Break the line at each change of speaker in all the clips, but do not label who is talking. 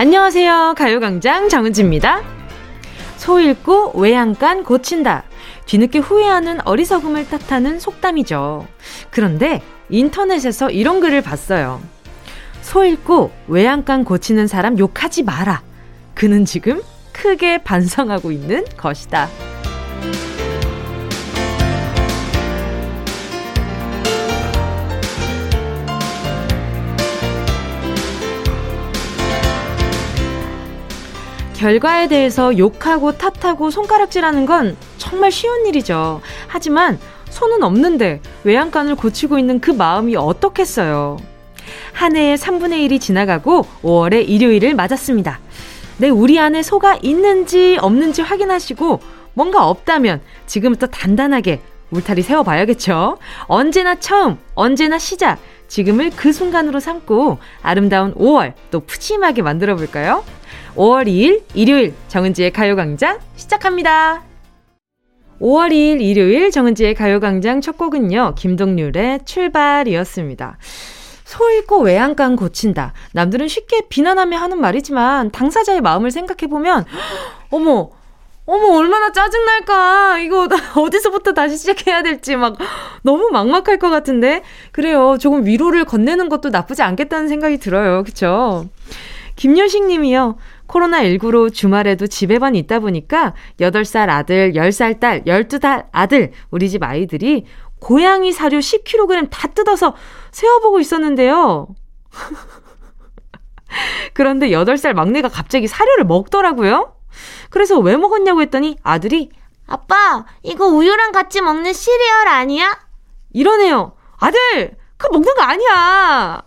안녕하세요. 가요광장 정은지입니다. 소 읽고 외양간 고친다. 뒤늦게 후회하는 어리석음을 탓하는 속담이죠. 그런데 인터넷에서 이런 글을 봤어요. 소 읽고 외양간 고치는 사람 욕하지 마라. 그는 지금 크게 반성하고 있는 것이다. 결과에 대해서 욕하고 탓하고 손가락질하는 건 정말 쉬운 일이죠. 하지만 손은 없는데 외양간을 고치고 있는 그 마음이 어떻겠어요. 한 해의 3분의 1이 지나가고 5월의 일요일을 맞았습니다. 내 네, 우리 안에 소가 있는지 없는지 확인하시고 뭔가 없다면 지금부터 단단하게 울타리 세워봐야겠죠. 언제나 처음, 언제나 시작. 지금을 그 순간으로 삼고 아름다운 5월 또 푸짐하게 만들어 볼까요? 5월 2일 일요일 정은지의 가요광장 시작합니다. 5월 2일 일요일 정은지의 가요광장 첫 곡은요, 김동률의 출발이었습니다. 소 잃고 외양간 고친다. 남들은 쉽게 비난하며 하는 말이지만, 당사자의 마음을 생각해보면, 어머, 어머, 얼마나 짜증날까. 이거 어디서부터 다시 시작해야 될지 막 너무 막막할 것 같은데. 그래요. 조금 위로를 건네는 것도 나쁘지 않겠다는 생각이 들어요. 그쵸? 김효식 님이요. 코로나19로 주말에도 집에만 있다 보니까 8살 아들, 10살 딸, 12살 아들, 우리 집 아이들이 고양이 사료 10kg 다 뜯어서 세워보고 있었는데요. 그런데 8살 막내가 갑자기 사료를 먹더라고요. 그래서 왜 먹었냐고 했더니 아들이
아빠, 이거 우유랑 같이 먹는 시리얼 아니야?
이러네요. 아들, 그거 먹는 거 아니야.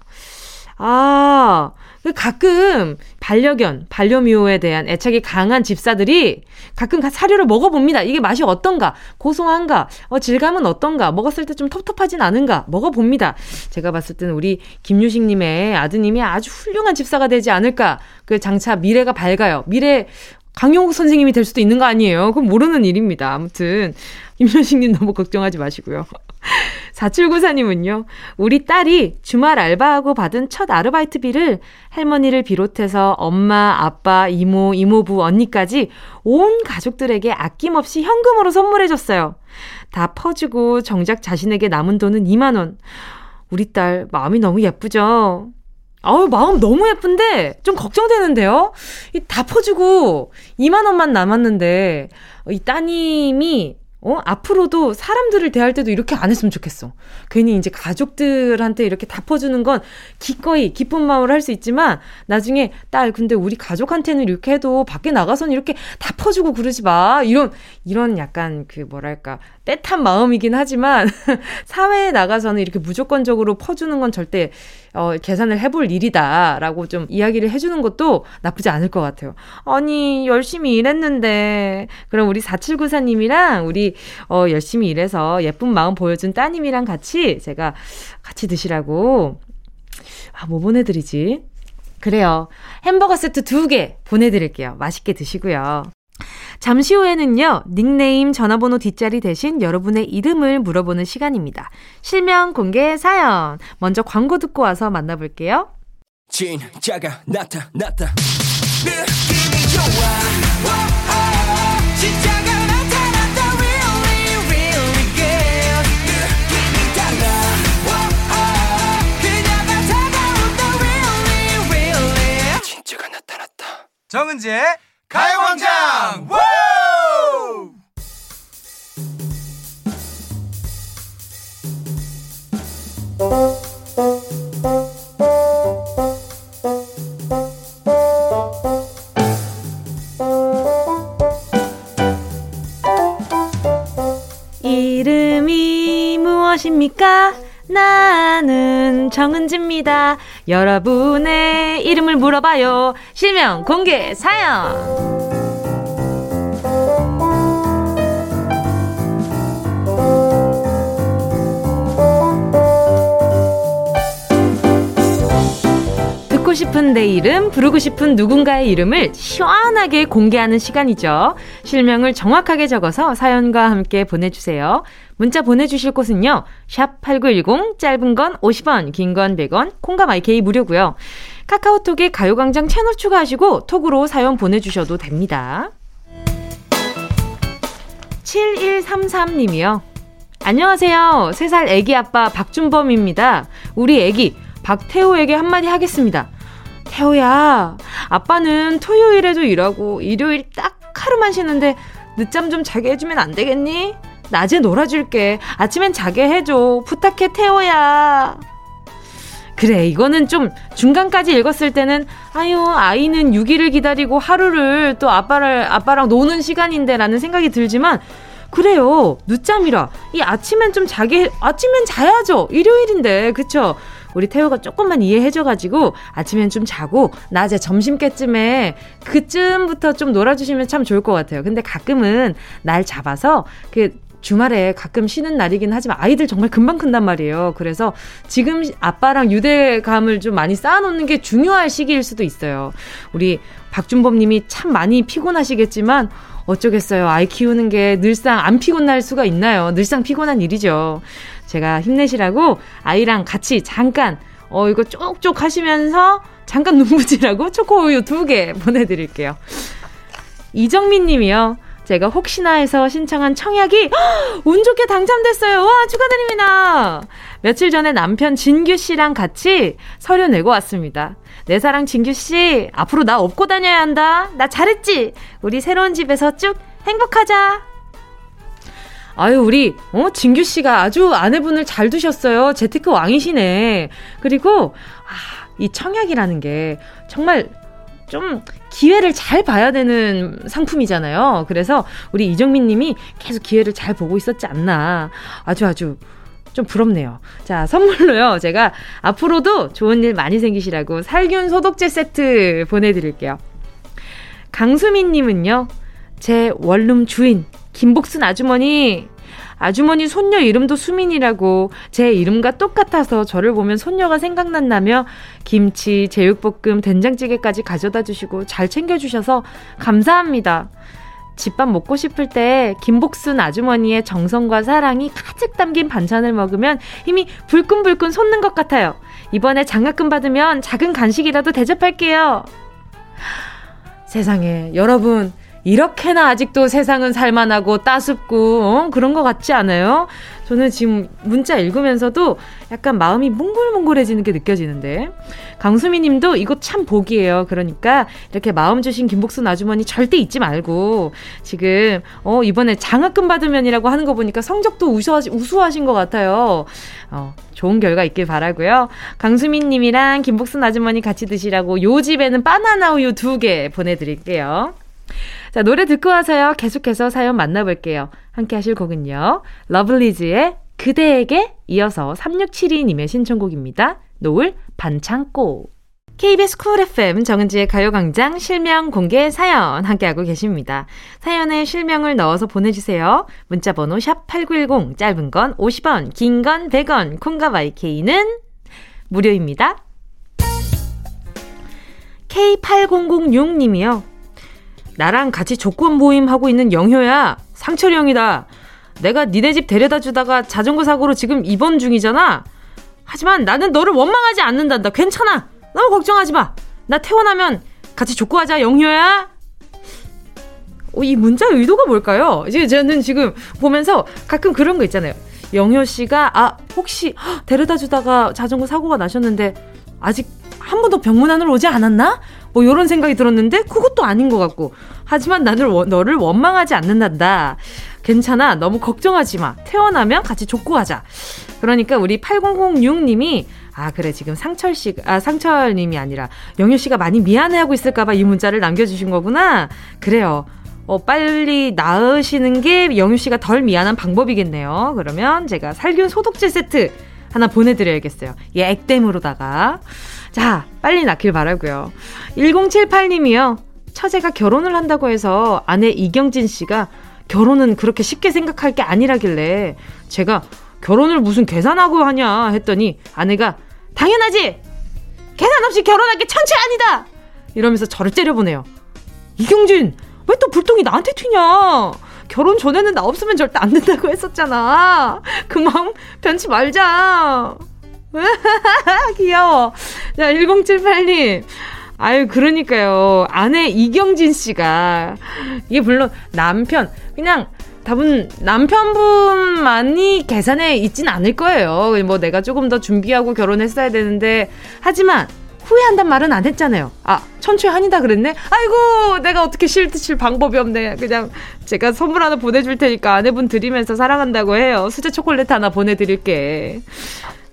아, 그 가끔 반려견, 반려묘에 대한 애착이 강한 집사들이 가끔 사료를 먹어봅니다. 이게 맛이 어떤가, 고소한가, 어, 질감은 어떤가, 먹었을 때 좀 텁텁하진 않은가, 먹어봅니다. 제가 봤을 때는 우리 김유식님의 아드님이 아주 훌륭한 집사가 되지 않을까. 그 장차 미래가 밝아요. 미래 강용욱 선생님이 될 수도 있는 거 아니에요? 그건 모르는 일입니다. 아무튼 임현식님 너무 걱정하지 마시고요. 4794님은요, 우리 딸이 주말 알바하고 받은 첫 아르바이트비를 할머니를 비롯해서 엄마, 아빠, 이모, 이모부, 언니까지 온 가족들에게 아낌없이 현금으로 선물해줬어요. 다 퍼주고 정작 자신에게 남은 돈은 2만원. 우리 딸, 마음이 너무 예쁘죠? 아우, 마음 너무 예쁜데, 좀 걱정되는데요? 다 퍼주고 2만원만 남았는데, 이 따님이 어? 앞으로도 사람들을 대할 때도 이렇게 안 했으면 좋겠어. 괜히 이제 가족들한테 이렇게 다 퍼주는 건 기꺼이 기쁜 마음으로 할 수 있지만 나중에 딸 근데 우리 가족한테는 이렇게 해도 밖에 나가서는 이렇게 다 퍼주고 그러지 마. 이런 이런 약간 그 뭐랄까 뺏한 마음이긴 하지만 사회에 나가서는 이렇게 무조건적으로 퍼주는 건 절대 어, 계산을 해볼 일이다라고 좀 이야기를 해주는 것도 나쁘지 않을 것 같아요. 아니 열심히 일했는데 그럼 우리 4794님이랑 우리 어, 열심히 일해서 예쁜 마음 보여준 따님이랑 같이 제가 같이 드시라고 아, 뭐 보내드리지? 그래요. 햄버거 세트 두 개 보내드릴게요. 맛있게 드시고요. 잠시 후에는요, 닉네임 전화번호 뒷자리 대신 여러분의 이름을 물어보는 시간입니다. 실명 공개 사연. 먼저 광고 듣고 와서 만나볼게요. 진짜가 나타났다. 느낌이 좋아. 오, 오, 진짜가 나타났다. Really, really good. 느낌이 달라. 오, 그녀가 다가온다. Really, really. 진짜가 나타났다. 정은지의 가요광장 워! 이름이 무엇입니까? 나는 정은지입니다. 여러분의 이름을 물어봐요. 실명 공개 사연! 듣고 싶은 내 이름, 부르고 싶은 누군가의 이름을 시원하게 공개하는 시간이죠. 실명을 정확하게 적어서 사연과 함께 보내주세요. 문자 보내주실 곳은요. 샵 8910, 짧은 건 50원, 긴 건 100원, 콩과 마이케이 무료고요. 카카오톡에 가요광장 채널 추가하시고 톡으로 사연 보내주셔도 됩니다. 7133님이요. 안녕하세요. 3살 애기 아빠 박준범입니다. 우리 애기 박태호에게 한마디 하겠습니다. 태호야, 아빠는 토요일에도 일하고 일요일 딱 하루만 쉬는데 늦잠 좀 자게 해주면 안 되겠니? 낮에 놀아줄게. 아침엔 자게 해줘. 부탁해, 태호야. 그래, 이거는 좀 중간까지 읽었을 때는, 아유, 아이는 6일을 기다리고 하루를 또 아빠를, 아빠랑 노는 시간인데 라는 생각이 들지만, 그래요. 늦잠이라. 이 아침엔 좀 자게, 아침엔 자야죠. 일요일인데, 그쵸? 우리 태우가 조금만 이해해줘가지고 아침엔 좀 자고 낮에 점심때쯤에 그쯤부터 좀 놀아주시면 참 좋을 것 같아요. 근데 가끔은 날 잡아서 그 주말에 가끔 쉬는 날이긴 하지만 아이들 정말 금방 큰단 말이에요. 그래서 지금 아빠랑 유대감을 좀 많이 쌓아놓는 게중요할 시기일 수도 있어요. 우리 박준범 님이 참 많이 피곤하시겠지만 어쩌겠어요. 아이 키우는 게 늘상 안 피곤할 수가 있나요? 늘상 피곤한 일이죠. 제가 힘내시라고 아이랑 같이 잠깐 어 이거 쪽쪽 하시면서 잠깐 눈부지라고 초코우유 두 개 보내드릴게요. 이정민 님이요. 제가 혹시나 해서 신청한 청약이 허! 운 좋게 당첨됐어요. 와 축하드립니다. 며칠 전에 남편 진규 씨랑 같이 서류 내고 왔습니다. 내 사랑 진규 씨 앞으로 나 업고 다녀야 한다. 나 잘했지. 우리 새로운 집에서 쭉 행복하자. 아유 우리 어 진규 씨가 아주 아내분을 잘 두셨어요. 재테크 왕이시네. 그리고 아, 이 청약이라는 게 정말 좀 기회를 잘 봐야 되는 상품이잖아요. 그래서 우리 이정민 님이 계속 기회를 잘 보고 있었지 않나. 아주 아주 좀 부럽네요. 자, 선물로요. 제가 앞으로도 좋은 일 많이 생기시라고 살균 소독제 세트 보내드릴게요. 강수민 님은요. 제 원룸 주인 김복순 아주머니, 아주머니 손녀 이름도 수민이라고 제 이름과 똑같아서 저를 보면 손녀가 생각난다며 김치, 제육볶음, 된장찌개까지 가져다 주시고 잘 챙겨주셔서 감사합니다. 집밥 먹고 싶을 때 김복순 아주머니의 정성과 사랑이 가득 담긴 반찬을 먹으면 힘이 불끈불끈 솟는 것 같아요. 이번에 장학금 받으면 작은 간식이라도 대접할게요. 세상에 여러분 이렇게나 아직도 세상은 살만하고 따숩고 어? 그런 것 같지 않아요? 저는 지금 문자 읽으면서도 약간 마음이 뭉글뭉글해지는게 느껴지는데 강수미 님도 이거 참 복이에요. 그러니까 이렇게 마음 주신 김복순 아주머니 절대 잊지 말고 지금 어 이번에 장학금 받으면이라고 하는 거 보니까 성적도 우수하, 우수하신 것 같아요. 어 좋은 결과 있길 바라고요. 강수미 님이랑 김복순 아주머니 같이 드시라고 요 집에는 바나나 우유 두 개 보내드릴게요. 자, 노래 듣고 와서요. 계속해서 사연 만나볼게요. 함께 하실 곡은요. 러블리즈의 그대에게 이어서 3672님의 신청곡입니다. 노을 반창고. KBS 쿨 FM 정은지의 가요광장 실명 공개 사연 함께하고 계십니다. 사연에 실명을 넣어서 보내주세요. 문자번호 샵8910 짧은 건 50원, 긴 건 100원, 콩과 마이케이는 무료입니다. K8006님이요. 나랑 같이 조건 모임 하고 있는 영효야. 상철이 형이다. 내가 니네 집 데려다 주다가 자전거 사고로 지금 입원 중이잖아. 하지만 나는 너를 원망하지 않는단다. 괜찮아. 너무 걱정하지 마. 나 퇴원하면 같이 족구하자, 영효야. 어, 이 문자의 의도가 뭘까요? 이제 저는 지금 보면서 가끔 그런 거 있잖아요. 영효 씨가 아 혹시 데려다 주다가 자전거 사고가 나셨는데 아직 한 번도 병문 안으로 오지 않았나? 뭐요런 생각이 들었는데 그것도 아닌 것 같고 하지만 나는 너를 원망하지 않는단다 괜찮아 너무 걱정하지 마 태어나면 같이 족구하자 그러니까 우리 8006님이 아 그래 지금 상철 씨아 상철 님이 아니라 영유 씨가 많이 미안해하고 있을까 봐 이 문자를 남겨 주신 거구나. 그래요. 어 빨리 나으시는 게 영유 씨가 덜 미안한 방법이겠네요. 그러면 제가 살균 소독제 세트 하나 보내 드려야겠어요. 예, 액땜으로다가 자, 빨리 낳길 바라고요. 1078님이요. 처제가 결혼을 한다고 해서 아내 이경진 씨가 결혼은 그렇게 쉽게 생각할 게 아니라길래 제가 결혼을 무슨 계산하고 하냐 했더니 아내가 당연하지! 계산 없이 결혼할 게 천치 아니다! 이러면서 저를 째려보네요. 이경진, 왜 또 불똥이 나한테 튀냐? 결혼 전에는 나 없으면 절대 안 된다고 했었잖아. 그 마음 변치 말자. 귀여워. 자, 1078님. 아유, 그러니까요. 아내 이경진 씨가, 이게 물론 남편, 그냥, 답은 남편분만이 계산에 있진 않을 거예요. 뭐 내가 조금 더 준비하고 결혼했어야 되는데, 하지만, 후회한단 말은 안 했잖아요. 아, 천추의 한이다 그랬네? 아이고, 내가 어떻게 실드 칠 방법이 없네. 그냥 제가 선물 하나 보내줄 테니까 아내분 드리면서 사랑한다고 해요. 수제 초콜릿 하나 보내드릴게.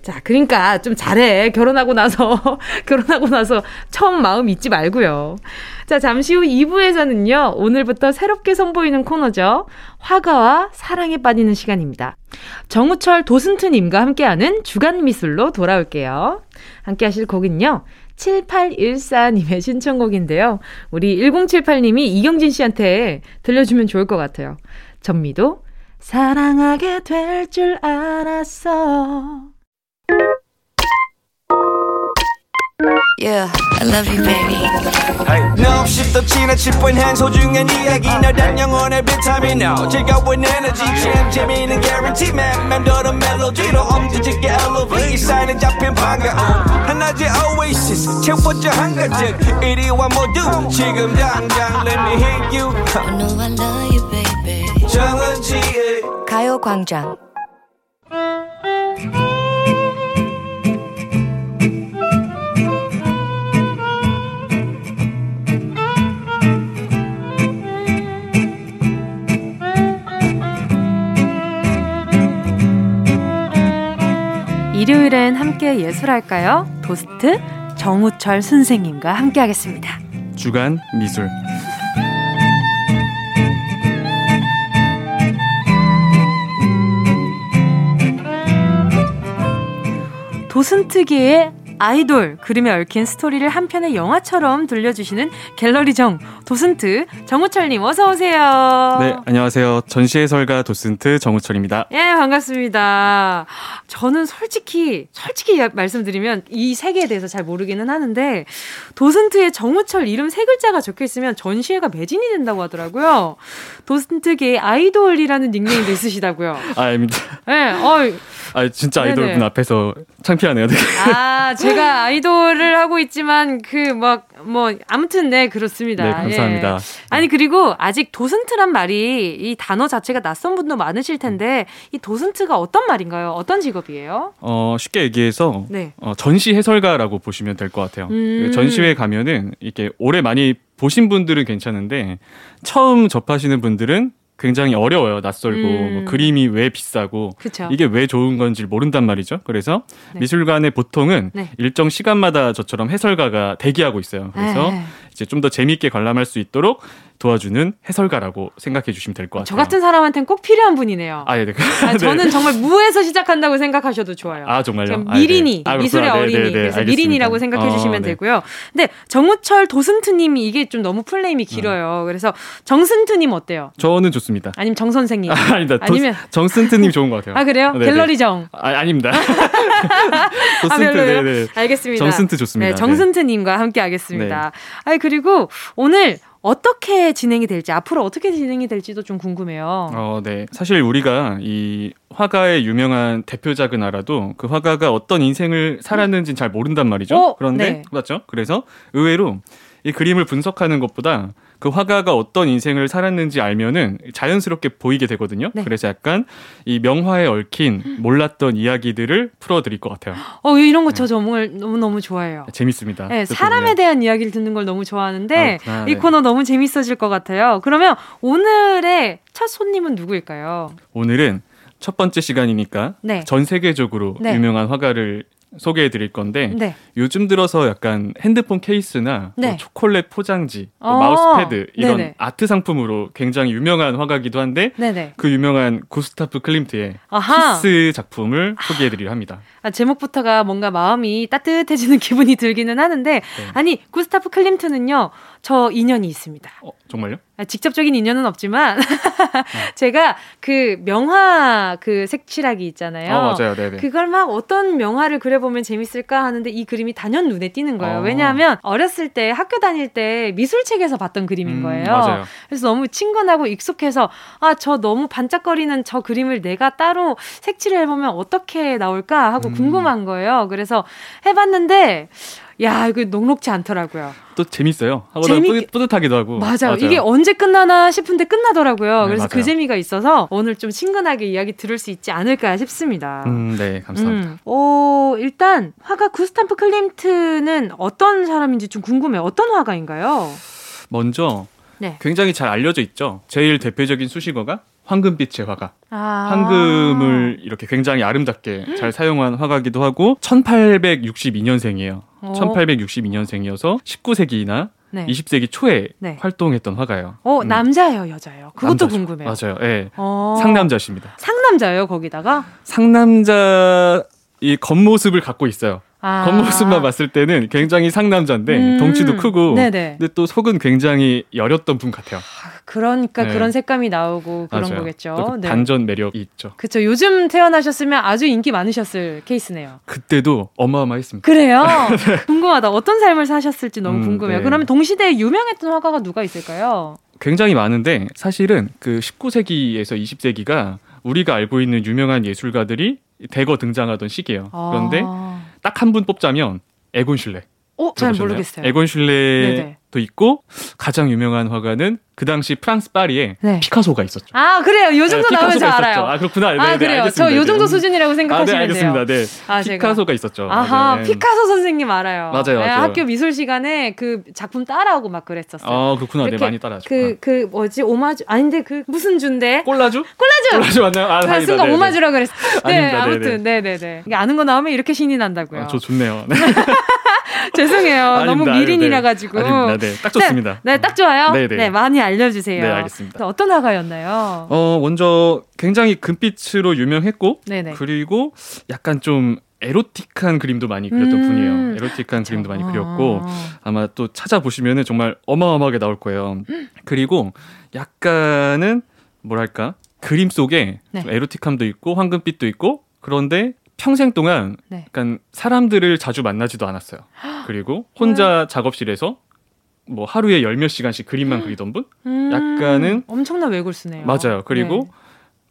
자, 그러니까 좀 잘해. 결혼하고 나서, 결혼하고 나서 처음 마음 잊지 말고요. 자, 잠시 후 2부에서는요, 오늘부터 새롭게 선보이는 코너죠. 화가와 사랑에 빠지는 시간입니다. 정우철 도슨트님과 함께하는 주간 미술로 돌아올게요. 함께 하실 곡은요, 7814님의 신청곡인데요. 우리 1078님이 이경진 씨한테 들려주면 좋을 것 같아요. 전미도 사랑하게 될 줄 알았어. Yeah, I love you, baby. Hey. No, shift the china chip when hands hold you and yagi. No, that young on every time you know. Check out with energy, champ, Jimmy, and guarantee, man. Man, do the melody, no, um, did you get elevate? Sign and jump in panga. And I oasis, check what your hunger took. It is one more do, chick him down, down, let me hit you. I know I love you, baby. 정은지의 가요광장 일요일엔 함께 예술할까요? 도스트 정우철 선생님과 함께하겠습니다.
주간 미술
도슨트기의 아이돌, 그림에 얽힌 스토리를 한 편의 영화처럼 들려주시는 갤러리 정, 도슨트, 정우철님, 어서오세요.
네, 안녕하세요. 전시해설가 도슨트 정우철입니다.
예, 반갑습니다. 저는 솔직히, 솔직히 말씀드리면 이 세계에 대해서 잘 모르기는 하는데, 도슨트의 정우철 이름 세 글자가 적혀 있으면 전시회가 매진이 된다고 하더라고요. 도슨트계 아이돌이라는 닉네임도 있으시다고요. 아, 아닙니다. 예, 네, 어,
아 진짜 아이돌 분 앞에서 창피하네요. 되게.
아 제가 아이돌을 하고 있지만 그 막 뭐 아무튼 네 그렇습니다. 네 감사합니다. 예. 아니 그리고 아직 도슨트란 말이 이 단어 자체가 낯선 분도 많으실 텐데 이 도슨트가 어떤 말인가요? 어떤 직업이에요? 어
쉽게 얘기해서 네. 어, 전시 해설가라고 보시면 될 것 같아요. 그 음. 전시회 가면은 이렇게 오래 많이 보신 분들은 괜찮은데 처음 접하시는 분들은 굉장히 어려워요. 낯설고 뭐 음. 뭐 그림이 왜 비싸고 그쵸. 이게 왜 좋은 건지 모른단 말이죠. 그래서 네. 미술관에 보통은 네. 일정 시간마다 저처럼 해설가가 대기하고 있어요. 그래서 에이. 네. 이제 좀 더 재미있게 관람할 수 있도록 도와주는 해설가라고 생각해 주시면 될 것 같아요.
저 같은 사람한테는 꼭 필요한 분이네요. 아, 예, 네. 아, 네. 저는 네. 정말 무에서 시작한다고 생각하셔도 좋아요.
아, 정말요?
아, 미린이, 네. 아, 네. 미술의 네, 어린이. 그래서 미린이라고 생각해 어, 주시면 되고요. 근데 정우철 도슨트님이 이게 좀 너무 플레임이 음. 길어요. 그래서 정슨트님 어때요?
저는 좋습니다.
아니면 정선생님. 아,
닙니다 아니면 정슨트님 좋은 것 같아요. 아,
그래요? 갤러리 정.
아, 아닙니다.
도슨트, 아, 네네. 아, 알겠습니다.
정슨트 좋습니다.
정슨트님과 함께 하겠습니다. 아, 그리고 오늘 어떻게 진행이 될지 앞으로 어떻게 진행이 될지도 좀 궁금해요. 어,
네. 사실 우리가 이 화가의 유명한 대표작은 알아도 그 화가가 어떤 인생을 살았는지는 잘 모른단 말이죠. 어, 그런데 네. 맞죠? 그래서 의외로 이 그림을 분석하는 것보다 그 화가가 어떤 인생을 살았는지 알면은 자연스럽게 보이게 되거든요. 네. 그래서 약간 이 명화에 얽힌 몰랐던 이야기들을 풀어드릴 것 같아요. 어
이런 거저 네. 정말 너무 너무 좋아해요.
재밌습니다.
네, 사람에 대한 이야기를 듣는 걸 너무 좋아하는데 아, 아, 이 네. 코너 너무 재밌어질 것 같아요. 그러면 오늘의 첫 손님은 누구일까요?
오늘은 첫 번째 시간이니까 네. 전 세계적으로 네. 유명한 화가를 소개해 드릴 건데 네. 요즘 들어서 약간 핸드폰 케이스나 뭐 네. 뭐 초콜릿 포장지, 뭐 아~ 어. 마우스패드 이런 네네. 아트 상품으로 굉장히 유명한 화가기도 한데 네네. 그 유명한 구스타프 클림트의 아하. 키스 작품을 소개해 드리려 합니다.
아, 제목부터가 뭔가 마음이 따뜻해지는 기분이 들기는 하는데 네. 아니 구스타프 클림트는요 저 인연이 있습니다. 어,
정말요?
아, 직접적인 인연은 없지만 제가 그 명화 그 색칠하기 있잖아요. 어, 맞아요. 네네. 그걸 막 어떤 명화를 그려보면 재밌을까 하는데 이 그림이 단연 눈에 띄는 거예요. 어. 왜냐하면 어렸을 때 학교 다닐 때 미술책에서 봤던 그림인 음, 거예요. 맞아요. 그래서 너무 친근하고 익숙해서 아 저 너무 반짝거리는 저 그림을 내가 따로 색칠을 해보면 어떻게 나올까 하고 궁금한 거예요. 그래서 해봤는데 야 이거 녹록지 않더라고요.
또 재밌어요. 하고 재미... 뿌듯하기도 하고.
맞아요. 맞아요. 이게 언제 끝나나 싶은데 끝나더라고요. 네, 그래서 그 맞아요. 그 재미가 있어서 오늘 좀 친근하게 이야기 들을 수 있지 않을까 싶습니다.
음, 네, 감사합니다. 음.
오, 어, 일단 화가 구스탄프 클림트는 어떤 사람인지 좀 궁금해요. 어떤 화가인가요?
먼저 네. 굉장히 잘 알려져 있죠. 제일 대표적인 수식어가 황금빛의 화가. 아~ 황금을 이렇게 굉장히 아름답게 잘 사용한 화가기도 하고 1862년생이에요. 오. 어. 1862년생이어서 19세기나 네. 20세기 초에 네. 활동했던 화가예요.
어, 음. 남자예요, 여자예요? 그것도 남자죠. 궁금해요.
맞아요. 예. 네. 상남자십니다.
상남자예요, 거기다가?
상남자 이 겉모습을 갖고 있어요. 아. 겉모습만 봤을 때는 굉장히 상남자인데 음. 덩치도 크고 네네. 근데 또 속은 굉장히 여렸던 분 같아요. 아,
그러니까 네. 그런 색감이 나오고 그런 맞아요. 거겠죠. 그 네.
반전 매력이 있죠.
그렇죠. 요즘 태어나셨으면 아주 인기 많으셨을 케이스네요.
그때도 어마어마했습니다.
그래요? 네. 궁금하다. 어떤 삶을 사셨을지 너무 음, 궁금해요. 네. 그러면 동시대에 유명했던 화가가 누가 있을까요?
굉장히 많은데 사실은 그 19세기에서 20세기가 우리가 알고 있는 유명한 예술가들이 대거 등장하던 시기예요. 아. 그런데 딱 한 분 뽑자면 에곤 슐렉.
어, 잘 모르겠어요.
에곤 슐레도 있고 가장 유명한 화가는 그 당시 프랑스 파리에 네. 피카소가 있었죠.
아 그래요. 요 네, 정도 네, 나오면 저 알아요. 아
그렇구나. 네, 아
네, 그래요. 저 요 정도 네. 수준이라고 생각하시면 아, 네, 알겠습니다. 돼요. 네. 아,
피카소가 있었죠. 아하
네. 피카소 선생님 알아요. 맞아요. 맞아요. 학교 미술 시간에 그 작품 따라하고 막 그랬었어요. 아
그렇구나. 네 많이 따라죠
그그 아. 그 뭐지 오마주 아닌데 그 무슨 준데?
꼴라주?
꼴라주.
꼴라주 맞나요?
아, 그 순간 오마주라고 그랬어. 네 아닙니다. 아무튼 네네네. 이게 아는 거 나오면 이렇게 신이 난다고요. 아,
저 좋네요.
죄송해요.
아닙니다.
너무 미린이라 가지고.
네, 네. 딱
네,
좋습니다.
네, 네, 딱 좋아요. 네, 네, 네. 많이 알려주세요. 네, 알겠습니다. 어떤 화가였나요? 어,
먼저 굉장히 금빛으로 유명했고, 네네. 네. 그리고 약간 좀 에로틱한 그림도 많이 그렸던 음~ 분이에요. 에로틱한 그림도 많이 그렸고 어. 아마 또찾아보시면 정말 어마어마하게 나올 거예요. 음. 그리고 약간은 뭐랄까 그림 속에 네. 에로틱함도 있고 황금빛도 있고 그런데 평생 동안 네. 약간 사람들을 자주 만나지도 않았어요. 그리고 혼자 작업실에서 뭐 하루에 열 몇 시간씩 그림만 그리던 분? 음, 약간은
엄청난 외골수네요.
맞아요. 그리고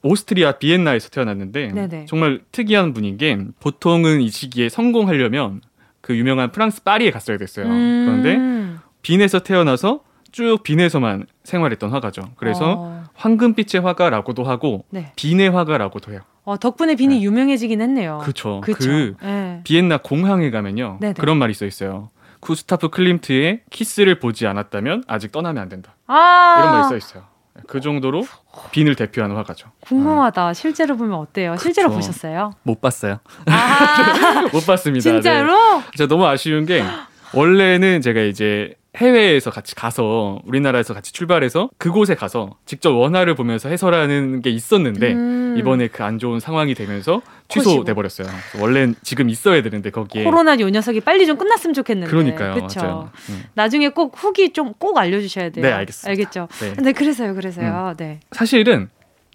네. 오스트리아 비엔나에서 태어났는데 네네. 네. 정말 특이한 분인 게 보통은 이 시기에 성공하려면 그 유명한 프랑스 파리에 갔어야 됐어요. 음. 그런데 빈에서 태어나서 쭉 빈에서만 생활했던 화가죠. 그래서 어. 황금빛의 화가라고도 하고 네. 빈의 화가라고도 해요.
어, 덕분에 빈이 네. 유명해지긴 했네요.
그렇죠. 그 네. 비엔나 공항에 가면요. 네네. 그런 말이 써 있어요. 구스타프 클림트의 키스를 보지 않았다면 아직 떠나면 안 된다. 아~ 이런 말이 써 있어요. 예, 그 정도로 빈을 대표하는 화가죠.
궁금하다. 음. 실제로 보면 어때요? 그쵸. 실제로 보셨어요?
못 봤어요. 아~ 못 봤습니다. 네.
진짜로? 네.
제가 너무 아쉬운 게 원래는 제가 이제 해외에서 같이 가서 우리나라에서 같이 출발해서 그곳에 가서 직접 원화를 보면서 해설하는 게 있었는데 음. 이번에 그 안 좋은 상황이 되면서 취소돼 버렸어요. 원래 지금 있어야 되는데 거기에
코로나 요 녀석이 빨리 좀 끝났으면 좋겠는데. 그러니까요. 그렇죠. 음. 나중에 꼭 후기 좀 꼭 알려주셔야 돼요. 네, 알겠습니다. 알겠죠. 네, 네 그래서요, 그래서요. 음. 네.
사실은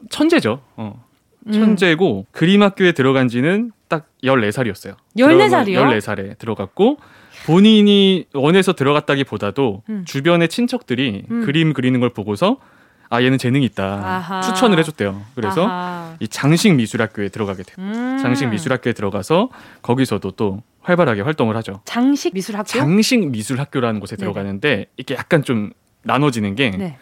천재죠. 어. 음. 천재고 그림학교에 들어간 지는 딱 14살이었어요.
14살이요?
14살에 들어갔고 본인이 원해서 들어갔다기보다도 음. 주변의 친척들이 음. 그림 그리는 걸 보고서 아 얘는 재능이 있다 아하. 추천을 해줬대요. 그래서 아하. 이 장식 미술학교에 들어가게 돼요. 음. 장식 미술학교에 들어가서 거기서도 또 활발하게 활동을 하죠.
장식 미술학교?
장식 미술학교라는 곳에 들어가는데 이게 약간 좀 나눠지는 게 네.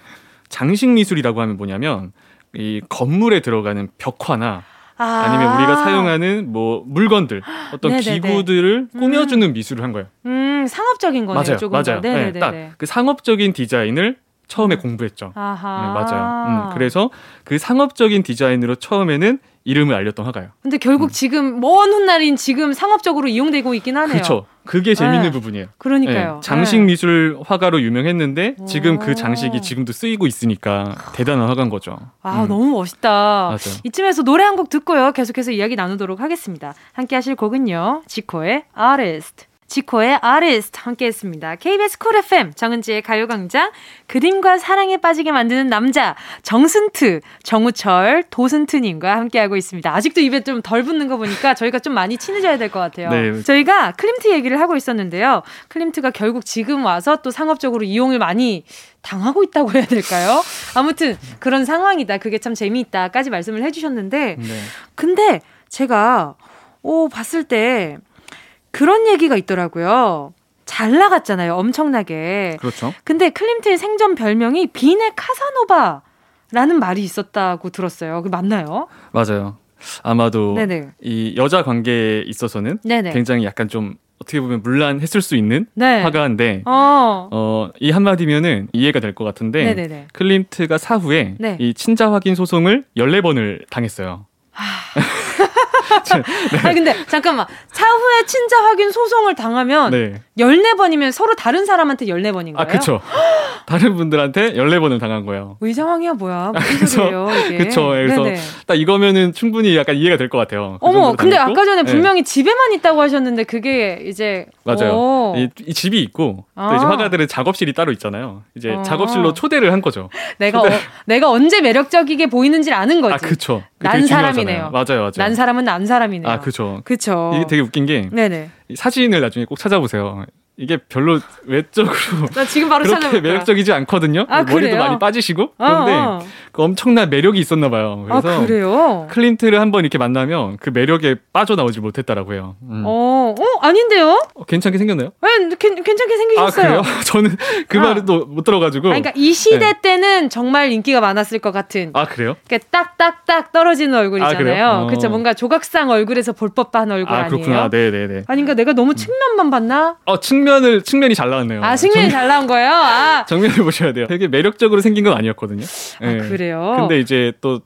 장식 미술이라고 하면 뭐냐면 이 건물에 들어가는 벽화나 아~ 니면 우리가 사용하는 뭐 물건들 어떤 네네네. 기구들을 음. 꾸며주는 음. 미술을 한 거예요.
음, 상업적인 거네요. 맞아요, 조금
맞아요. 네, 딱그 상업적인 디자인을 처음에 공부했죠. 네, 맞아요. 음, 그래서 그 상업적인 디자인으로 처음에는 이름을 알렸던 화가요. 근데
결국
음.
지금 먼 훗날인 지금 상업적으로 이용되고 있긴 하네요.
그렇죠. 그게 재밌는 네. 부분이에요.
그러니까요.
네. 장식 네. 미술 화가로 유명했는데 지금 그 장식이 지금도 쓰이고 있으니까 대단한 화가인 거죠.
아 음. 너무 멋있다. 맞아. 이쯤에서 노래 한 곡 듣고요. 계속해서 이야기 나누도록 하겠습니다. 함께 하실 곡은요. 지코의 아레스트 지코의 아리스트 함께 했습니다. KBS 쿨 FM 정은지의 가요광장 그림과 사랑에 빠지게 만드는 남자 정순트, 정우철, 도순트님과 함께하고 있습니다. 아직도 입에 좀 덜 붙는 거 보니까 저희가 좀 많이 친해져야 될 것 같아요. 네. 저희가 클림트 얘기를 하고 있었는데요. 클림트가 결국 지금 와서 또 상업적으로 이용을 많이 당하고 있다고 해야 될까요? 아무튼 그런 상황이다. 그게 참 재미있다까지 말씀을 해주셨는데, 네. 근데 제가 오 봤을 때 그런 얘기가 있더라고요. 잘 나갔잖아요. 엄청나게. 그렇죠. 근데 클림트의 생전 별명이 빈의 카사노바라는 말이 있었다고 들었어요. 그 맞나요?
맞아요. 아마도 네네. 이 여자 관계에 있어서는 네네. 굉장히 약간 좀 어떻게 보면 물란했을 수 있는 네. 화가인데 어. 어. 이 한마디면은 이해가 될 것 같은데 네네네. 클림트가 사후에 네. 이 친자 확인 소송을 14번을 당했어요. 하... 아.
네. 아니 근데 잠깐만 차후에 친자 확인 소송을 당하면 네. 14번이면 서로 다른 사람한테 14번인 아, 거예요? 아,
그렇죠. 다른 분들한테 14번을 당한 거예요.
이 상황이야 뭐야? 아, 그슨소요 그렇죠. 예,
그래서 딱 이거면은 충분히 약간 이해가 될 것 같아요.
그 어머, 근데 당고 아까 전에 예. 분명히 네. 집에만 있다고 하셨는데 그게 이제
맞아요. 어. 이, 이, 집이 있고 아. 또 이제 아. 화가들은 작업실이 따로 있잖아요. 이제 아. 작업실로 초대를 한 거죠.
내가 어, 내가 언제 매력적이게 보이는지를 아는 거지. 아,
그렇죠.
난 사람이네요. 맞아요, 맞아요. 난 사람은 난안 사람이네요.
아, 그죠. 그죠. 이게 되게 웃긴 게 네네. 사진을 나중에 꼭 찾아보세요. 이게 별로 외적으로 나 지금 바로 그렇게 찾아볼까? 매력적이지 않거든요. 아, 머리도 그래요? 많이 빠지시고 어, 그런데 아, 아. 그 엄청난 매력이 있었나 봐요.
아, 그래서 그래요?
클린트를 한번 이렇게 만나면 그 매력에 빠져나오지 못했다라고요.
음. 어, 어 아닌데요? 어,
괜찮게 생겼나요?
네, 괜, 괜찮게 생기셨어요.
아, 그래요? 저는 그 아. 말을 또 못 들어가지고. 아, 그러니까
이 시대 네. 때는 정말 인기가 많았을 것 같은. 아 그래요? 러니까 딱딱딱 떨어지는 얼굴이잖아요. 아, 어. 그쵸 뭔가 조각상 얼굴에서 볼 법한 얼굴 아, 아니에요? 그렇구나. 네네네. 네, 네. 아닌가 내가 너무 측면만 봤나?
어 측면 측면을 측면이 잘 나왔네요.
아 측면이 정잘 나온 거예요. 아.
정면을 보셔야 돼요. 되게 매력적으로 생긴 건 아니었거든요.
아, 예. 그래요.
근데 이제 또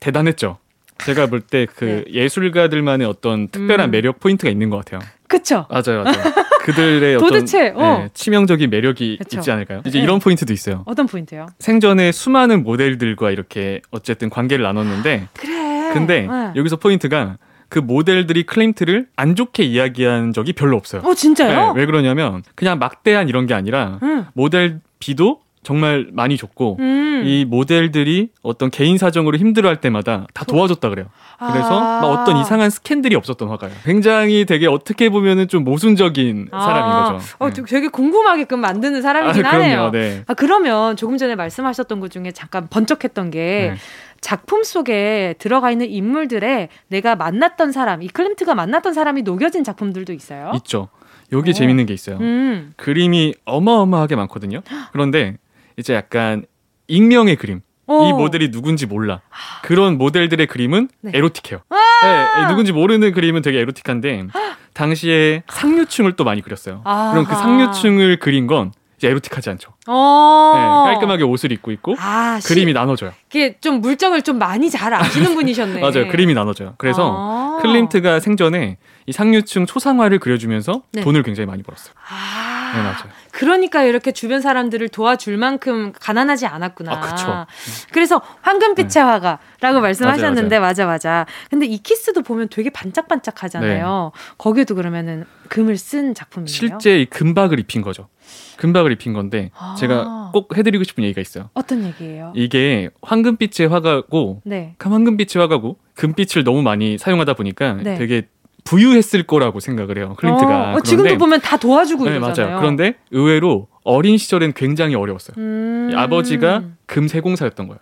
대단했죠. 제가 볼 때그 네. 예술가들만의 어떤 특별한 음. 매력 포인트가 있는 것 같아요.
그쵸?
맞아요, 맞아요. 그들의 도대체, 어 네, 치명적인 매력이 그쵸. 있지 않을까요? 이제 네. 이런 포인트도 있어요.
어떤 포인트요?
생전에 수많은 모델들과 이렇게 어쨌든 관계를 나눴는데, 그래. 근데 어. 여기서 포인트가 그 모델들이 클린트를안 좋게 이야기한 적이 별로 없어요.
어, 진짜요?
네, 왜 그러냐면 그냥 막대한 이런 게 아니라 음. 모델 비도 정말 많이 줬고 음. 이 모델들이 어떤 개인 사정으로 힘들어할 때마다 다 그 도와줬다 그래요. 아. 그래서 아. 막 어떤 이상한 스캔들이 없었던 화가예요. 굉장히 되게 어떻게 보면은 좀 모순적인 아. 사람인 거죠. 어,
네. 되게 궁금하게끔 만드는 사람이긴 아, 그럼요, 하네요. 네. 아, 그러면 조금 전에 말씀하셨던 것 중에 잠깐 번쩍했던 게 네. 작품 속에 들어가 있는 인물들의 내가 만났던 사람, 이클림트가 만났던 사람이 녹여진 작품들도 있어요.
있죠. 여기 오. 재밌는 게 있어요. 음. 그림이 어마어마하게 많거든요. 그런데 이제 약간 익명의 그림. 오. 이 모델이 누군지 몰라. 그런 모델들의 그림은 네. 에로틱해요. 네, 누군지 모르는 그림은 되게 에로틱한데 아! 당시에 상류층을 또 많이 그렸어요. 아하. 그럼 그 상류층을 그린 건 이제 에로틱하지 않죠. 어~ 네, 깔끔하게 옷을 입고 있고 아, 그림이 시... 나눠져요.
이게 좀 물정을 좀 많이 잘 아시는 분이셨네.
맞아요. 그림이 나눠져요. 그래서 아~ 클림트가 생전에 이 상류층 초상화를 그려주면서 네. 돈을 굉장히 많이 벌었어요. 아~
네, 맞아요. 그러니까 이렇게 주변 사람들을 도와줄 만큼 가난하지 않았구나. 아, 그렇죠. 그래서 황금빛의 네. 화가라고 말씀하셨는데 맞아, 맞아 근데 이 키스도 보면 되게 반짝반짝하잖아요. 네. 거기도 그러면은 금을 쓴 작품이에요.
실제 이 금박을 입힌 거죠. 금박을 입힌 건데 아~ 제가 꼭 해드리고 싶은 얘기가 있어요.
어떤 얘기예요?
이게 황금빛의 화가고 네. 황금빛의 화가고 금빛을 너무 많이 사용하다 보니까 네. 되게 부유했을 거라고 생각을 해요. 클린트가.
어, 어, 지금도 보면 다 도와주고 네,
잖아요 맞아요. 그런데 의외로 어린 시절엔 굉장히 어려웠어요. 음~ 아버지가 금세공사였던 거예요.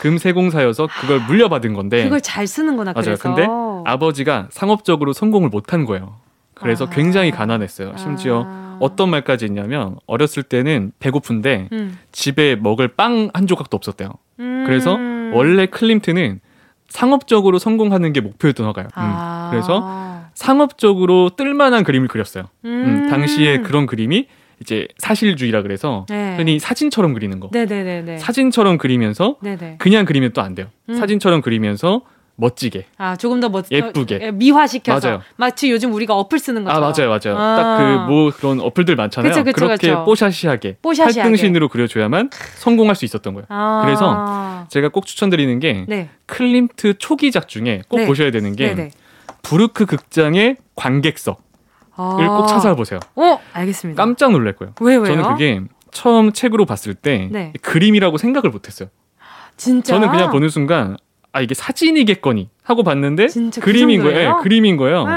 금세공사여서 그걸 물려받은 건데
그걸 잘 쓰는구나. 맞아요. 그래서. 근데
아버지가 상업적으로 성공을 못한 거예요. 그래서 아~ 굉장히 가난했어요. 심지어 아~ 어떤 말까지 있냐면 어렸을 때는 배고픈데 음. 집에 먹을 빵 한 조각도 없었대요. 음. 그래서 원래 클림트는 상업적으로 성공하는 게 목표였던 화가요. 음. 아. 그래서 상업적으로 뜰만한 그림을 그렸어요. 음, 음. 당시에 그런 그림이 이제 사실주의라 그래서 네. 흔히 사진처럼 그리는 거. 네네네네. 네, 네, 네. 사진처럼 그리면서 네네. 그냥 그리면 또 안 돼요. 사진처럼 그리면서 멋지게. 아 조금 더 멋, 예쁘게 예,
미화시켜서 맞아요. 마치 요즘 우리가 어플 쓰는 거죠. 아 맞아요,
맞아요. 아. 딱그 뭐 그런 어플들 많잖아요. 그쵸, 그쵸, 그렇게 그쵸. 뽀샤시하게, 뽀샤시하게 팔등신으로 그려줘야만 성공할 수 있었던 거예요. 아. 그래서 제가 꼭 추천드리는 게 네. 클림트 초기작 중에 꼭 네. 보셔야 되는 게부르크 극장의 관객석. 을 아. 꼭 찾아보세요. 어,
알겠습니다.
깜짝 놀랄 거예요. 왜, 왜요? 저는 그게 처음 책으로 봤을 때 네. 그림이라고 생각을 못했어요. 진짜? 저는 그냥 보는 순간 아 이게 사진이겠거니 하고 봤는데 그 그림인 거예요. 네, 그림인 거예요. 네.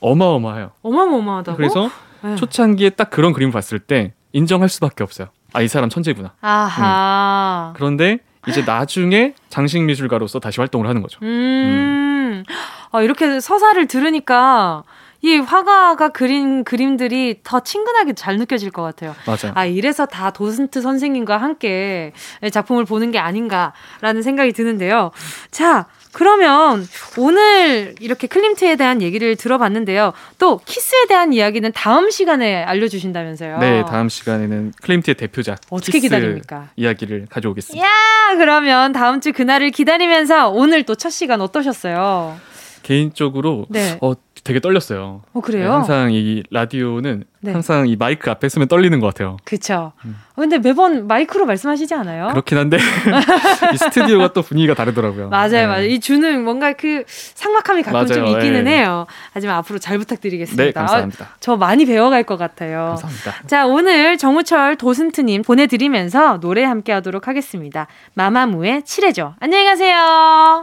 어마어마해요.
어마어마하다고.
그래서 네. 초창기에 딱 그런 그림 봤을 때 인정할 수밖에 없어요. 아 이 사람 천재구나. 아하. 음. 그런데 이제 나중에 장식 미술가로서 다시 활동을 하는 거죠. 음. 음.
아 이렇게 서사를 들으니까 이 화가가 그린 그림들이 더 친근하게 잘 느껴질 것 같아요. 맞아요. 아, 이래서 다 도슨트 선생님과 함께 작품을 보는 게 아닌가라는 생각이 드는데요. 자, 그러면 오늘 이렇게 클림트에 대한 얘기를 들어봤는데요. 또 키스에 대한 이야기는 다음 시간에 알려주신다면서요.
네, 다음 시간에는 클림트의 대표작 어떻게 기다립니까? 이야기를 가져오겠습니다. 야,
그러면 다음 주 그날을 기다리면서 오늘 또 첫 시간 어떠셨어요?
개인적으로 네. 어, 되게 떨렸어요. 어, 그래요? 네, 항상 이 라디오는 네. 항상 이 마이크 앞에 있으면 떨리는 것 같아요.
그렇죠. 음. 어, 근데 매번 마이크로 말씀하시지 않아요?
그렇긴 한데 이 스튜디오가 또 분위기가 다르더라고요.
맞아요, 네. 맞아요. 이 주는 뭔가 그 삭막함이 가끔 맞아요. 좀 있기는 네. 해요. 하지만 앞으로 잘 부탁드리겠습니다.
네, 감사합니다. 아,
저 많이 배워갈 것 같아요. 감사합니다. 자, 오늘 정우철 도슨트님 보내드리면서 노래 함께하도록 하겠습니다. 마마무의 칠해줘. 안녕히 가세요.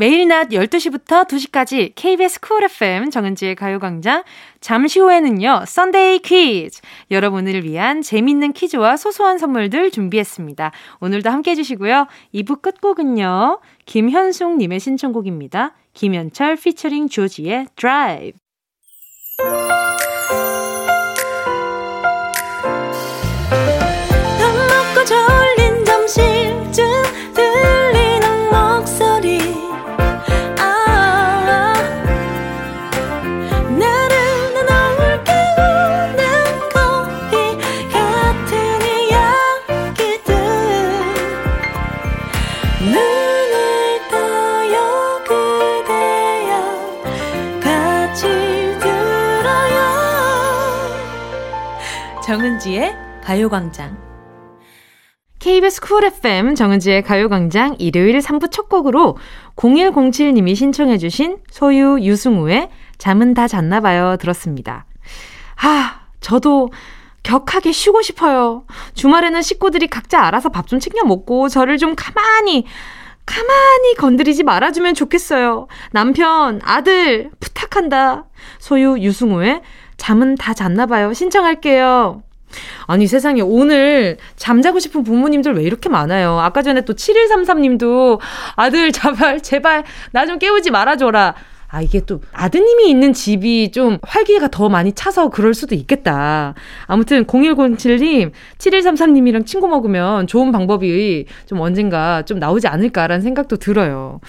매일 낮 12시부터 2시까지 KBS 쿨 FM 정은지의 가요광장. 잠시 후에는요, 썬데이 퀴즈. 여러분을 위한 재밌는 퀴즈와 소소한 선물들 준비했습니다. 오늘도 함께 해주시고요. 2부 끝곡은요, 김현숙님의 신청곡입니다. 김현철 피처링 조지의 드라이브. 정은지의 가요광장. KBS 쿨 FM 정은지의 가요광장 일요일 3부 첫 곡으로 0107님이 신청해주신 소유 유승우의 잠은 다 잤나봐요 들었습니다. 아, 저도 격하게 쉬고 싶어요. 주말에는 식구들이 각자 알아서 밥 좀 챙겨 먹고 저를 좀 가만히 가만히 건드리지 말아주면 좋겠어요. 남편, 아들, 부탁한다. 소유 유승우의 잠은 다 잤나봐요. 신청할게요. 아니 세상에 오늘 잠자고 싶은 부모님들 왜 이렇게 많아요. 아까 전에 또 7133님도 아들 제발 제발 나 좀 깨우지 말아줘라. 아, 이게 또 아드님이 있는 집이 좀 활기가 더 많이 차서 그럴 수도 있겠다. 아무튼 0107님, 7133님이랑 친구 먹으면 좋은 방법이 좀 언젠가 좀 나오지 않을까라는 생각도 들어요.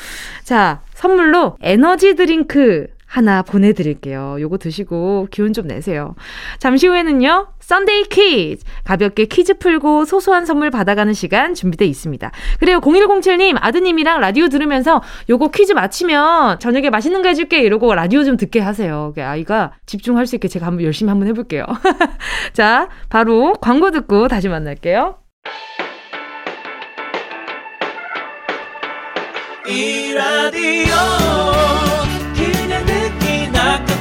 자, 선물로 에너지 드링크 하나 보내드릴게요. 요거 드시고 기운 좀 내세요. 잠시 후에는요, 썬데이 퀴즈! 가볍게 퀴즈 풀고 소소한 선물 받아가는 시간 준비돼 있습니다. 그래요, 0107님, 아드님이랑 라디오 들으면서 요거 퀴즈 맞히면 저녁에 맛있는 거 해줄게 이러고 라디오 좀 듣게 하세요. 아이가 집중할 수 있게 제가 한번 열심히 한번 해볼게요. 자, 바로 광고 듣고 다시 만날게요. 이 라디오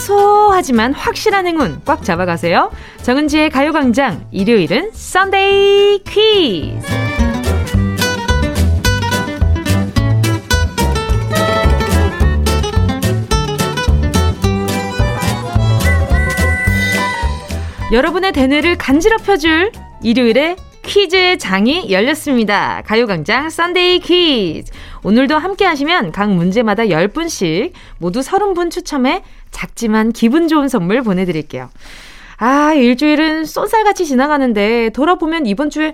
소소하지만 확실한 행운 꽉 잡아가세요. 정은지의 가요광장 일요일은 썬데이 퀴즈. 여러분의 대뇌를 간지럽혀줄 일요일에 퀴즈 장이 열렸습니다. 가요광장 썬데이 퀴즈. 오늘도 함께 하시면 각 문제마다 10분씩 모두 30분 추첨해 작지만 기분 좋은 선물 보내드릴게요. 아, 일주일은 쏜살같이 지나가는데 돌아보면 이번 주에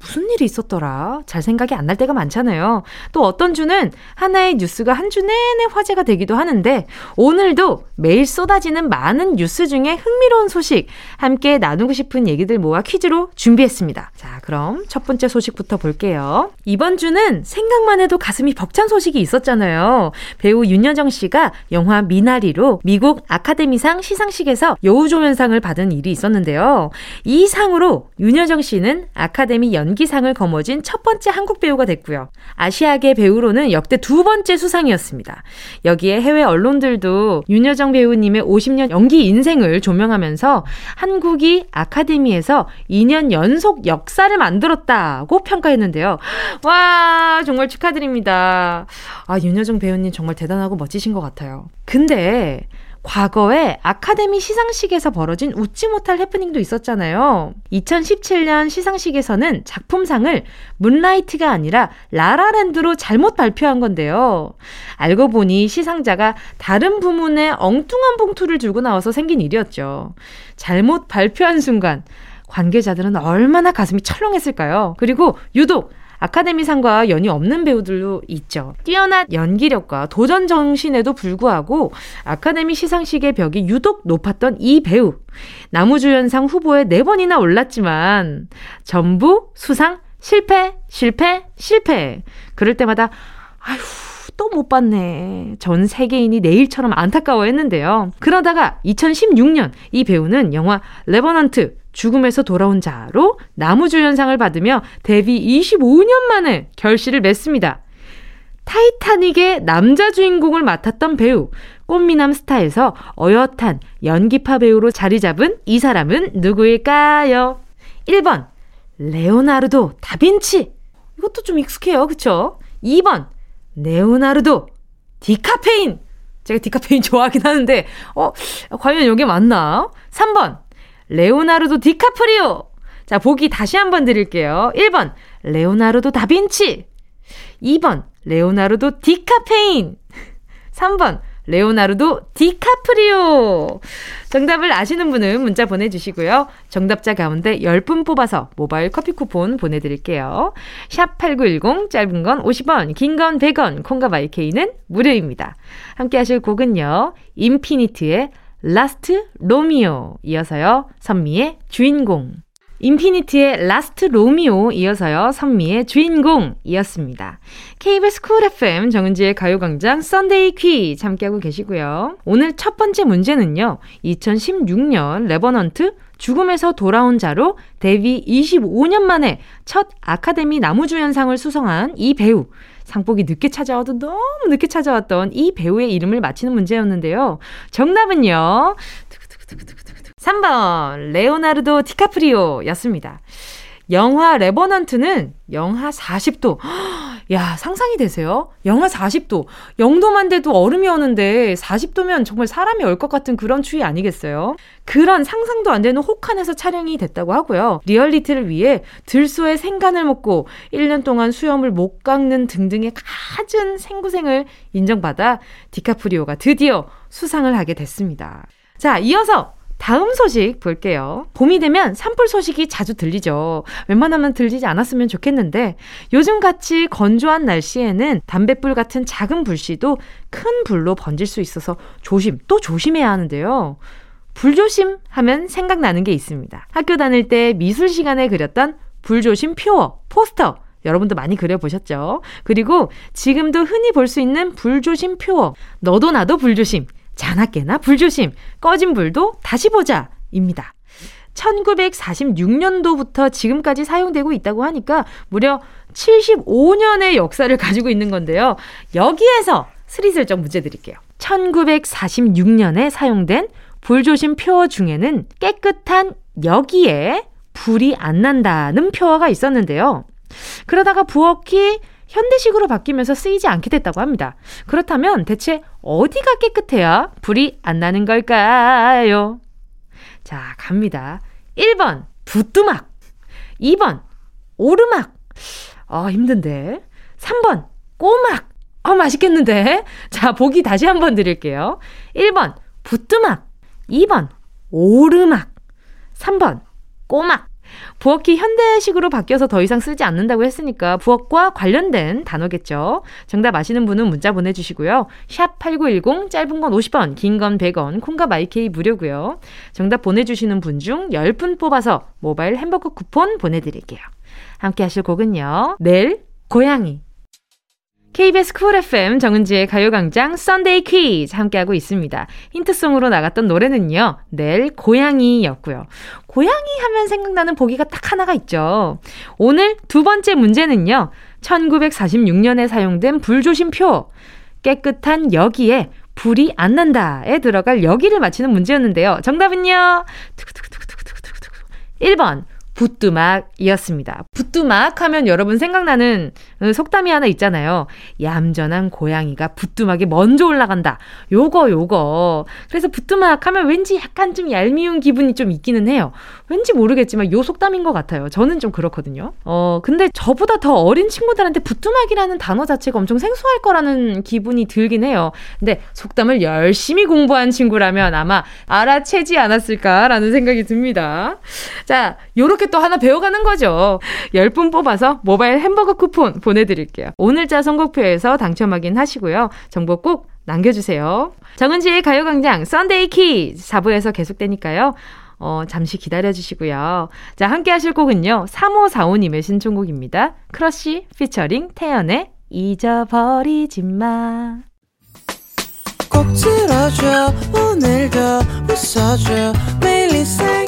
무슨 일이 있었더라? 잘 생각이 안 날 때가 많잖아요. 또 어떤 주는 하나의 뉴스가 한 주 내내 화제가 되기도 하는데 오늘도 매일 쏟아지는 많은 뉴스 중에 흥미로운 소식 함께 나누고 싶은 얘기들 모아 퀴즈로 준비했습니다. 자, 그럼 첫 번째 소식부터 볼게요. 이번 주는 생각만 해도 가슴이 벅찬 소식이 있었잖아요. 배우 윤여정 씨가 영화 미나리로 미국 아카데미상 시상식에서 여우조연상을 받은 일이 있었는데요. 이 상으로 윤여정 씨는 아카데미 연 연기상을 거머쥔 첫 번째 한국 배우가 됐고요. 아시아계 배우로는 역대 두 번째 수상이었습니다. 여기에 해외 언론들도 윤여정 배우님의 50년 연기 인생을 조명하면서 한국이 아카데미에서 2년 연속 역사를 만들었다고 평가했는데요. 와, 정말 축하드립니다. 아, 윤여정 배우님 정말 대단하고 멋지신 것 같아요. 근데 과거에 아카데미 시상식에서 벌어진 웃지 못할 해프닝도 있었잖아요. 2017년 시상식에서는 작품상을 문라이트가 아니라 라라랜드로 잘못 발표한 건데요. 알고 보니 시상자가 다른 부문에 엉뚱한 봉투를 들고 나와서 생긴 일이었죠. 잘못 발표한 순간 관계자들은 얼마나 가슴이 철렁했을까요? 그리고 유독 아카데미상과 연이 없는 배우들도 있죠. 뛰어난 연기력과 도전 정신에도 불구하고 아카데미 시상식의 벽이 유독 높았던 이 배우. 나무주연상 후보에 4번이나 올랐지만 전부 수상 실패, 실패, 실패. 그럴 때마다 아휴 또 못 봤네. 전 세계인이 내일처럼 안타까워했는데요. 그러다가 2016년 이 배우는 영화 레버넌트 죽음에서 돌아온 자로 나무주연상을 받으며 데뷔 25년 만에 결실을 맺습니다. 타이타닉의 남자 주인공을 맡았던 배우, 꽃미남 스타에서 어엿한 연기파 배우로 자리 잡은 이 사람은 누구일까요? 1번, 레오나르도 다빈치. 이것도 좀 익숙해요, 그쵸? 2번, 레오나르도 디카페인. 제가 디카페인 좋아하긴 하는데, 어, 과연 이게 맞나? 3번, 레오나르도 디카프리오. 자, 보기 다시 한번 드릴게요. 1번, 레오나르도 다빈치. 2번, 레오나르도 디카페인. 3번, 레오나르도 디카프리오. 정답을 아시는 분은 문자 보내주시고요. 정답자 가운데 10분 뽑아서 모바일 커피 쿠폰 보내드릴게요. 샵 8910, 짧은 건 50원, 긴 건 100원, 콩과 마이케이는 무료입니다. 함께 하실 곡은요. 인피니트의 라스트 로미오 이어서요 선미의 주인공 인피니티의 라스트 로미오 이어서요 선미의 주인공이었습니다. KBS 쿨 FM 정은지의 가요광장 썬데이 퀴즈 함께하고 계시고요. 오늘 첫 번째 문제는요 2016년 레버넌트 죽음에서 돌아온 자로 데뷔 25년 만에 첫 아카데미 나무주연상을 수상한 이 배우 상복이 늦게 찾아와도 너무 늦게 찾아왔던 이 배우의 이름을 맞히는 문제였는데요. 정답은요. 3번 레오나르도 디카프리오였습니다. 영하 레버넌트는 영하 40도. 야, 상상이 되세요? 영하 40도. 0도만 돼도 얼음이 오는데 40도면 정말 사람이 얼것 같은 그런 추위 아니겠어요? 그런 상상도 안 되는 혹한에서 촬영이 됐다고 하고요. 리얼리티를 위해 들소의 생간을 먹고 1년 동안 수염을 못 깎는 등등의 가진 생고생을 인정받아 디카프리오가 드디어 수상을 하게 됐습니다. 자, 이어서 다음 소식 볼게요. 봄이 되면 산불 소식이 자주 들리죠. 웬만하면 들리지 않았으면 좋겠는데 요즘 같이 건조한 날씨에는 담뱃불 같은 작은 불씨도 큰 불로 번질 수 있어서 조심, 또 조심해야 하는데요. 불조심 하면 생각나는 게 있습니다. 학교 다닐 때 미술 시간에 그렸던 불조심 표어, 포스터, 여러분도 많이 그려보셨죠? 그리고 지금도 흔히 볼 수 있는 불조심 표어, 너도 나도 불조심, 자나 깨나 불조심, 꺼진 불도 다시 보자. 입니다. 1946년도부터 지금까지 사용되고 있다고 하니까 무려 75년의 역사를 가지고 있는 건데요. 여기에서 스리슬쩍 문제 드릴게요. 1946년에 사용된 불조심 표어 중에는 깨끗한 여기에 불이 안 난다는 표어가 있었는데요. 그러다가 부엌이 현대식으로 바뀌면서 쓰이지 않게 됐다고 합니다. 그렇다면 대체 어디가 깨끗해야 불이 안 나는 걸까요? 자, 갑니다. 1번, 부뚜막. 2번, 오르막. 아, 힘든데. 3번, 꼬막. 어, 맛있겠는데? 자, 보기 다시 한 번 드릴게요. 1번, 부뚜막. 2번, 오르막. 3번, 꼬막. 부엌이 현대식으로 바뀌어서 더 이상 쓰지 않는다고 했으니까 부엌과 관련된 단어겠죠. 정답 아시는 분은 문자 보내주시고요. 샵 8910 짧은 건 50원 긴 건 100원 콩과 마이케이 무료고요. 정답 보내주시는 분 중 10분 뽑아서 모바일 햄버거 쿠폰 보내드릴게요. 함께 하실 곡은요. 넬 고양이 KBS 쿨 FM 정은지의 가요광장 썬데이 퀴즈 함께하고 있습니다. 힌트송으로 나갔던 노래는요. 내일 고양이였고요. 고양이 하면 생각나는 보기가 딱 하나가 있죠. 오늘 두 번째 문제는요. 1946년에 사용된 불조심표 깨끗한 여기에 불이 안 난다에 들어갈 여기를 맞히는 문제였는데요. 정답은요. 1번 부뚜막이었습니다. 부뚜막 하면 여러분 생각나는 속담이 하나 있잖아요. 얌전한 고양이가 부뚜막에 먼저 올라간다. 요거 요거. 그래서 부뚜막 하면 왠지 약간 좀 얄미운 기분이 좀 있기는 해요. 왠지 모르겠지만 요 속담인 것 같아요. 저는 좀 그렇거든요. 어 근데 저보다 더 어린 친구들한테 부뚜막이라는 단어 자체가 엄청 생소할 거라는 기분이 들긴 해요. 근데 속담을 열심히 공부한 친구라면 아마 알아채지 않았을까라는 생각이 듭니다. 자 요렇게 또 하나 배워가는 거죠. 10분 뽑아서 모바일 햄버거 쿠폰 보내드릴게요. 오늘자 선곡표에서 당첨 확인하시고요. 정보 꼭 남겨주세요. 정은지의 가요광장 썬데이 키즈 4부에서 계속되니까요. 어, 잠시 기다려주시고요. 자, 함께 하실 곡은요. 3545님의 신청곡입니다. 크러쉬 피처링 태연의 잊어버리지 마. 꼭 들어줘, 오늘도 웃어줘, 매일 생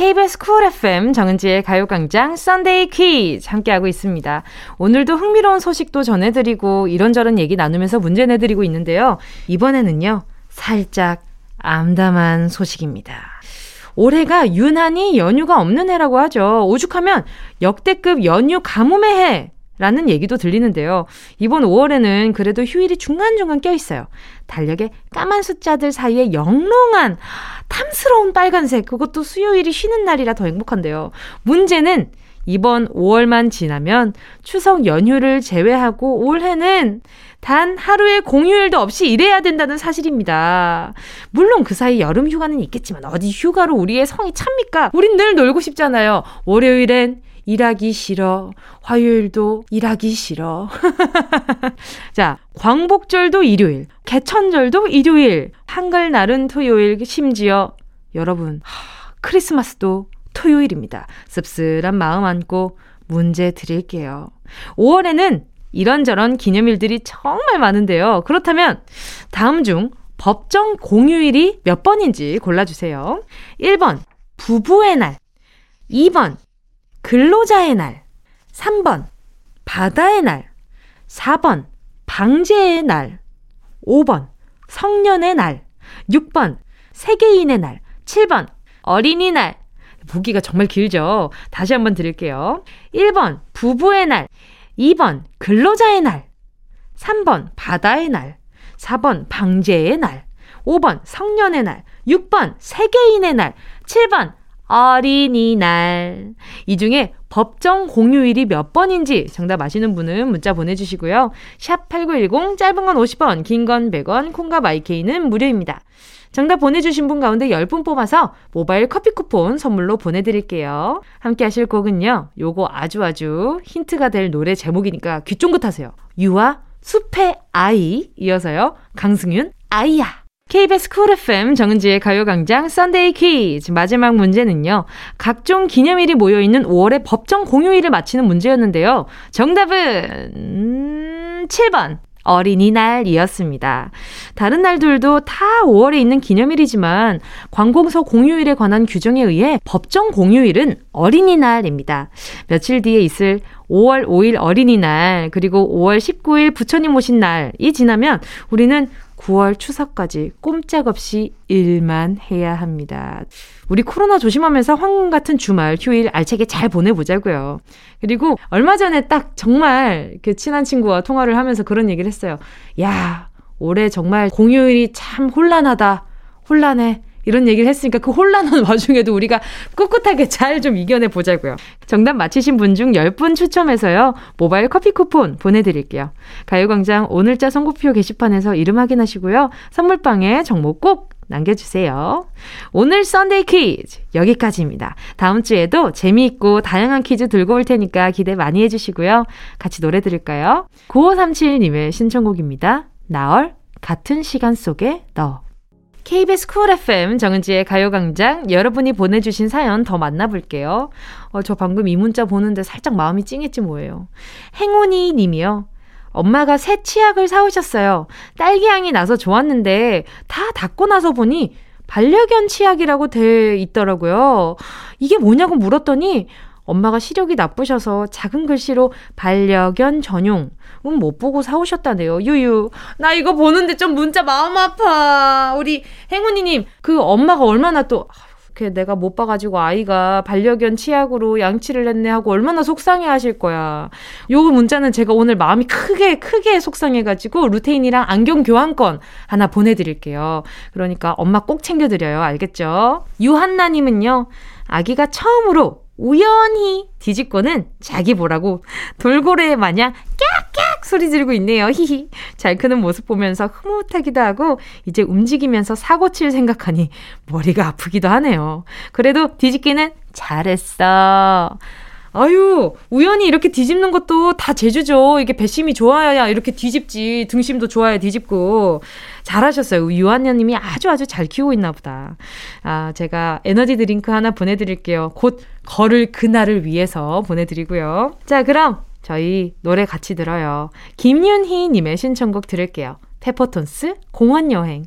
KBS 쿨 FM 정은지의 가요광장 썬데이 퀴즈 함께하고 있습니다. 오늘도 흥미로운 소식도 전해드리고 이런저런 얘기 나누면서 문제 내드리고 있는데요. 이번에는요, 살짝 암담한 소식입니다. 올해가 유난히 연휴가 없는 해라고 하죠. 오죽하면 역대급 연휴 가뭄의 해! 라는 얘기도 들리는데요. 이번 5월에는 그래도 휴일이 중간중간 껴있어요. 달력에 까만 숫자들 사이에 영롱한 탐스러운 빨간색, 그것도 수요일이 쉬는 날이라 더 행복한데요. 문제는 이번 5월만 지나면 추석 연휴를 제외하고 올해는 단 하루의 공휴일도 없이 일해야 된다는 사실입니다. 물론 그 사이 여름 휴가는 있겠지만 어디 휴가로 우리의 성이 찹니까? 우린 늘 놀고 싶잖아요. 월요일엔 일하기 싫어. 화요일도 일하기 싫어. 자, 광복절도 일요일, 개천절도 일요일, 한글날은 토요일, 심지어 여러분, 크리스마스도 토요일입니다. 씁쓸한 마음 안고 문제 드릴게요. 5월에는 이런저런 기념일들이 정말 많은데요. 그렇다면 다음 중 법정 공휴일이 몇 번인지 골라주세요. 1번, 부부의 날. 2번, 근로자의 날. 3번, 바다의 날. 4번, 방제의 날. 5번, 성년의 날. 6번, 세계인의 날. 7번, 어린이날. 보기가 정말 길죠? 다시 한번 드릴게요. 1번, 부부의 날. 2번, 근로자의 날. 3번, 바다의 날. 4번, 방제의 날. 5번, 성년의 날. 6번, 세계인의 날. 7번, 어린이날. 이 중에 법정 공휴일이 몇 번인지 정답 아시는 분은 문자 보내주시고요. 샵 8910, 짧은 건 50원, 긴 건 100원, 콩과 마이케이는 무료입니다. 정답 보내주신 분 가운데 10분 뽑아서 모바일 커피 쿠폰 선물로 보내드릴게요. 함께 하실 곡은요. 요거 아주 아주 힌트가 될 노래 제목이니까 귀 쫑긋하세요. 유아 숲의 아이 이어서요. 강승윤 아이야. KBS 쿨 FM 정은지의 가요광장 썬데이 퀴즈 마지막 문제는요. 각종 기념일이 모여있는 5월의 법정 공휴일을 맞히는 문제였는데요. 정답은 7번 음, 어린이날이었습니다. 다른 날들도 다 5월에 있는 기념일이지만 관공서 공휴일에 관한 규정에 의해 법정 공휴일은 어린이날입니다. 며칠 뒤에 있을 5월 5일 어린이날 그리고 5월 19일 부처님 오신 날이 지나면 우리는 9월 추석까지 꼼짝없이 일만 해야 합니다. 우리 코로나 조심하면서 황금 같은 주말, 휴일 알차게 잘 보내보자고요. 그리고 얼마 전에 딱 정말 그 친한 친구와 통화를 하면서 그런 얘기를 했어요. 야, 올해 정말 공휴일이 참 혼란하다. 혼란해. 이런 얘기를 했으니까 그 혼란한 와중에도 우리가 꿋꿋하게 잘 좀 이겨내 보자고요. 정답 맞히신 분 중 10분 추첨해서요. 모바일 커피 쿠폰 보내드릴게요. 가요광장 오늘자 선고표 게시판에서 이름 확인하시고요. 선물방에 정보 꼭 남겨주세요. 오늘 썬데이 퀴즈 여기까지입니다. 다음 주에도 재미있고 다양한 퀴즈 들고 올 테니까 기대 많이 해주시고요. 같이 노래 들을까요? 9537님의 신청곡입니다. 나얼 같은 시간 속에 너 KBS 쿨 FM 정은지의 가요광장 여러분이 보내주신 사연 더 만나볼게요. 어, 저 방금 이 문자 보는데 살짝 마음이 찡했지 뭐예요. 행운이 님이요. 엄마가 새 치약을 사오셨어요. 딸기향이 나서 좋았는데 다 닦고 나서 보니 반려견 치약이라고 돼 있더라고요. 이게 뭐냐고 물었더니 엄마가 시력이 나쁘셔서 작은 글씨로 반려견 전용 음, 못 보고 사오셨다네요. 유유. 나 이거 보는데 좀 문자 마음 아파. 우리 행운이님 그 엄마가 얼마나 또 이렇게 내가 못 봐가지고 아이가 반려견 치약으로 양치를 했네 하고 얼마나 속상해 하실 거야. 요 문자는 제가 오늘 마음이 크게, 크게 속상해가지고 루테인이랑 안경 교환권 하나 보내드릴게요. 그러니까 엄마 꼭 챙겨드려요. 알겠죠? 유한나님은요, 아기가 처음으로 우연히 뒤집고는 자기 보라고 돌고래 마냥 깍깍 소리 지르고 있네요. 히히. 잘 크는 모습 보면서 흐뭇하기도 하고 이제 움직이면서 사고 칠 생각하니 머리가 아프기도 하네요. 그래도 뒤집기는 잘했어. 아유, 우연히 이렇게 뒤집는 것도 다 재주죠. 이게 배심이 좋아야 이렇게 뒤집지. 등심도 좋아야 뒤집고. 잘하셨어요. 유한녀님이 아주 아주 잘 키우고 있나 보다. 아, 제가 에너지 드링크 하나 보내드릴게요. 곧 걸을 그날을 위해서 보내드리고요. 자, 그럼 저희 노래 같이 들어요. 김윤희님의 신청곡 들을게요. 페퍼톤스 공원여행.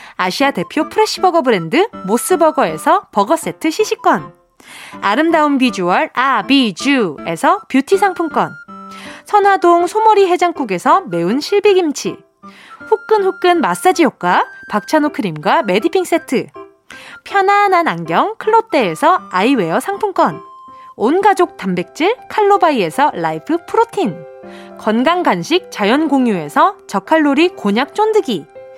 아시아 대표 프레시버거 브랜드 모스버거에서 버거 세트 시식권. 아름다운 비주얼 아비쥬에서 뷰티 상품권. 선화동 소머리 해장국에서 매운 실비김치. 후끈후끈 마사지 효과 박찬호 크림과 매디핑 세트. 편안한 안경 클로떼에서 아이웨어 상품권. 온가족 단백질 칼로바이에서 라이프 프로틴. 건강 간식 자연 공유에서 저칼로리 곤약 쫀득이.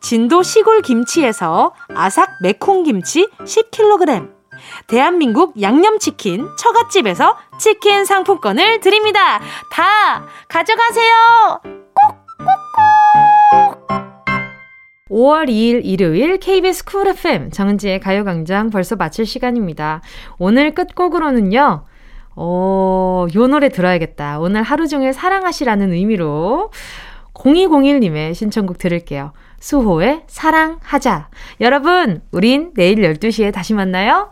진도 시골 김치에서 아삭 매콩 김치 10kg, 대한민국 양념치킨 처갓집에서 치킨 상품권을 드립니다. 다 가져가세요. 꼭꼭꼭. 5월 2일 일요일 KBS 쿨 FM 정은지의 가요광장 벌써 마칠 시간입니다. 오늘 끝곡으로는요. 어, 요 노래 들어야겠다. 오늘 하루 종일 사랑하시라는 의미로 0201님의 신청곡 들을게요. 수호의 사랑하자. 여러분, 우린 내일 12시에 다시 만나요.